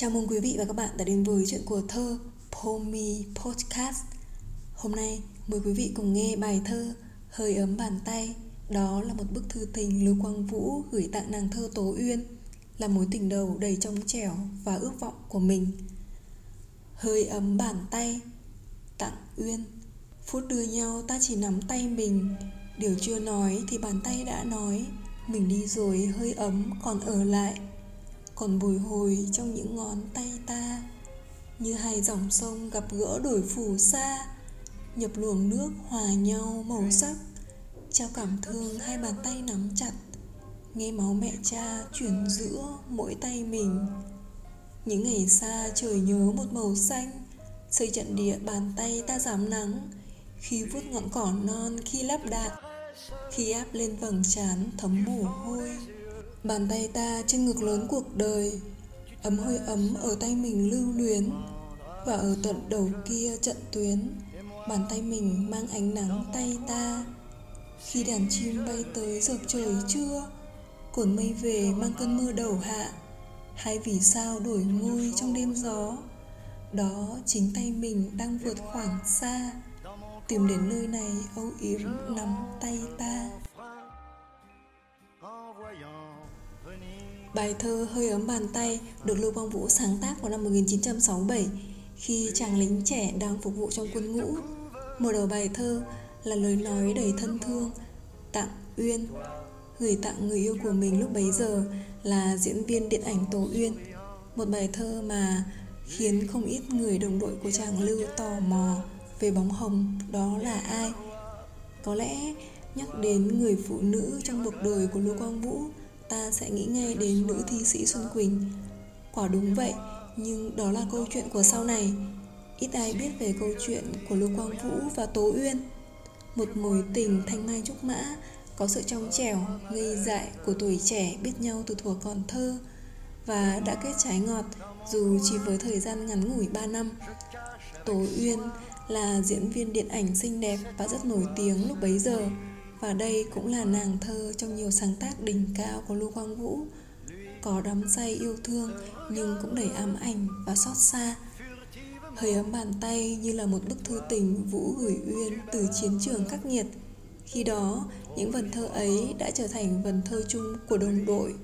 Chào mừng quý vị và các bạn đã đến với chuyện của thơ Pomi Podcast. Hôm nay, mời quý vị cùng nghe bài thơ Hơi ấm bàn tay. Đó là một bức thư tình Lưu Quang Vũ gửi tặng nàng thơ Tố Uyên, Là mối tình đầu đầy trong trẻo và ước vọng của mình. Hơi ấm bàn tay, Tặng Uyên. Phút đưa nhau ta chỉ nắm tay mình. Điều chưa nói thì bàn tay đã nói, Mình đi rồi hơi ấm còn ở lại còn bồi hồi trong những ngón tay ta. Như hai dòng sông gặp gỡ đổi phù sa nhập luồng nước hòa nhau màu sắc. Trao cảm thương hai bàn tay nắm chặt, nghe máu mẹ cha chuyển giữa mỗi tay mình. Những ngày xa trời nhớ một màu xanh, xây trận địa bàn tay ta dám nắng. Khi vuốt ngọn cỏ non, khi lắp đạn, khi áp lên vầng trán thấm mồ hôi. Bàn tay ta trên ngực lớn cuộc đời Ấm hơi ấm ở tay mình lưu luyến Và ở tận đầu kia trận tuyến Bàn tay mình mang ánh nắng tay ta Khi đàn chim bay tới dợp trời trưa Cồn mây về mang cơn mưa đầu hạ hay vì sao đổi ngôi trong đêm gió Đó chính tay mình đang vượt khoảng xa Tìm đến nơi này âu yếm nắm tay ta Bài thơ Hơi ấm bàn tay được Lưu Quang Vũ sáng tác vào năm 1967 khi chàng lính trẻ đang phục vụ trong quân ngũ. Mở đầu bài thơ là lời nói đầy thân thương, tặng Uyên gửi tặng người yêu của mình lúc bấy giờ là diễn viên điện ảnh Tố Uyên. Một bài thơ mà khiến không ít người đồng đội của chàng Lưu tò mò về bóng hồng đó là ai. Có lẽ nhắc đến người phụ nữ trong cuộc đời của Lưu Quang Vũ ta sẽ nghĩ ngay đến nữ thi sĩ Xuân Quỳnh. Quả đúng vậy, nhưng đó là câu chuyện của sau này. Ít ai biết về câu chuyện của Lưu Quang Vũ và Tố Uyên. Một mối tình thanh mai trúc mã, có sự trong trẻo, ngây dại của tuổi trẻ biết nhau từ thuở còn thơ và đã kết trái ngọt dù chỉ với thời gian ngắn ngủi 3 năm. Tố Uyên là diễn viên điện ảnh xinh đẹp và rất nổi tiếng lúc bấy giờ và đây cũng là nàng thơ trong nhiều sáng tác đỉnh cao của Lưu Quang Vũ. Có đắm say yêu thương nhưng cũng đầy ám ảnh và xót xa. Hơi ấm bàn tay như là một bức thư tình Vũ gửi Uyên từ chiến trường khắc nghiệt. Khi đó, những vần thơ ấy đã trở thành vần thơ chung của đồng đội.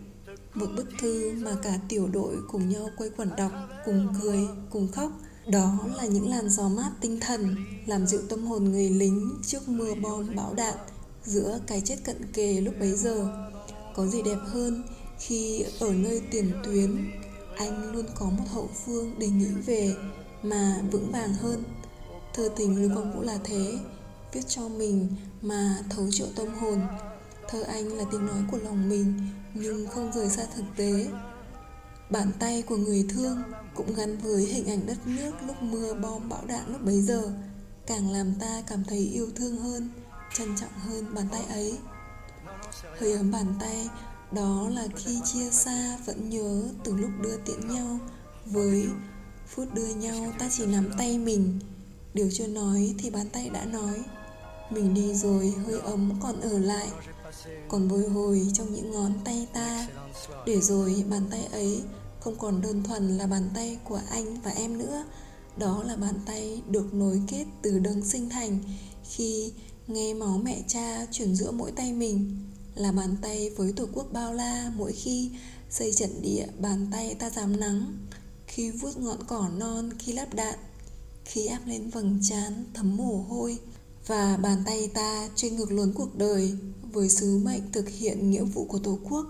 Một bức thư mà cả tiểu đội cùng nhau quây quần đọc, cùng cười, cùng khóc. Đó là những làn gió mát tinh thần làm dịu tâm hồn người lính trước mưa bom bão đạn giữa cái chết cận kề lúc bấy giờ. Có gì đẹp hơn khi ở nơi tiền tuyến, anh luôn có một hậu phương để nghĩ về mà vững vàng hơn. Thơ tình lưu quang vũ là thế, viết cho mình mà thấu triệu tâm hồn. Thơ anh là tiếng nói của lòng mình, nhưng không rời xa thực tế. Bàn tay của người thương cũng gắn với hình ảnh đất nước lúc mưa bom bão đạn lúc bấy giờ, càng làm ta cảm thấy yêu thương hơn trân trọng hơn bàn tay ấy. Hơi ấm bàn tay, đó là khi chia xa vẫn nhớ từ lúc đưa tiễn nhau. Với phút đưa nhau, ta chỉ nắm tay mình. Điều chưa nói thì bàn tay đã nói. Mình đi rồi, hơi ấm còn ở lại. Còn bồi hồi trong những ngón tay ta. Để rồi, bàn tay ấy không còn đơn thuần là bàn tay của anh và em nữa. Đó là bàn tay được nối kết từ đấng sinh thành khi Nghe máu mẹ cha chuyển giữa mỗi tay mình Là bàn tay với tổ quốc bao la Mỗi khi xây trận địa Bàn tay ta dám nắng. Khi vuốt ngọn cỏ non Khi lắp đạn Khi áp lên vầng trán thấm mồ hôi. Và bàn tay ta trên ngược luồn cuộc đời Với sứ mệnh thực hiện nghĩa vụ của Tổ quốc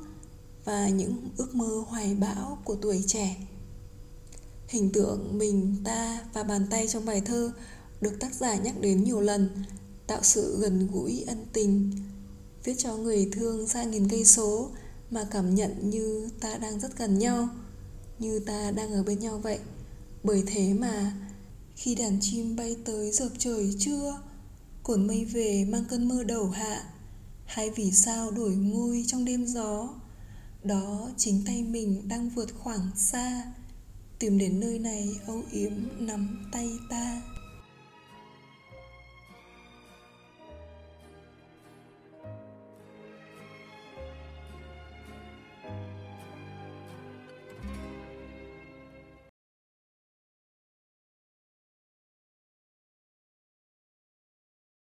Và những ước mơ hoài bão của tuổi trẻ. Hình tượng mình, ta và bàn tay trong bài thơ được tác giả nhắc đến nhiều lần tạo sự gần gũi, ân tình, viết cho người thương xa nghìn cây số mà cảm nhận như ta đang rất gần nhau, như ta đang ở bên nhau vậy. Bởi thế mà, khi đàn chim bay tới dợp trời trưa cồn mây về mang cơn mưa đầu hạ hai vì sao đổi ngôi trong đêm gió, đó chính tay mình đang vượt khoảng xa, tìm đến nơi này âu yếm nắm tay ta.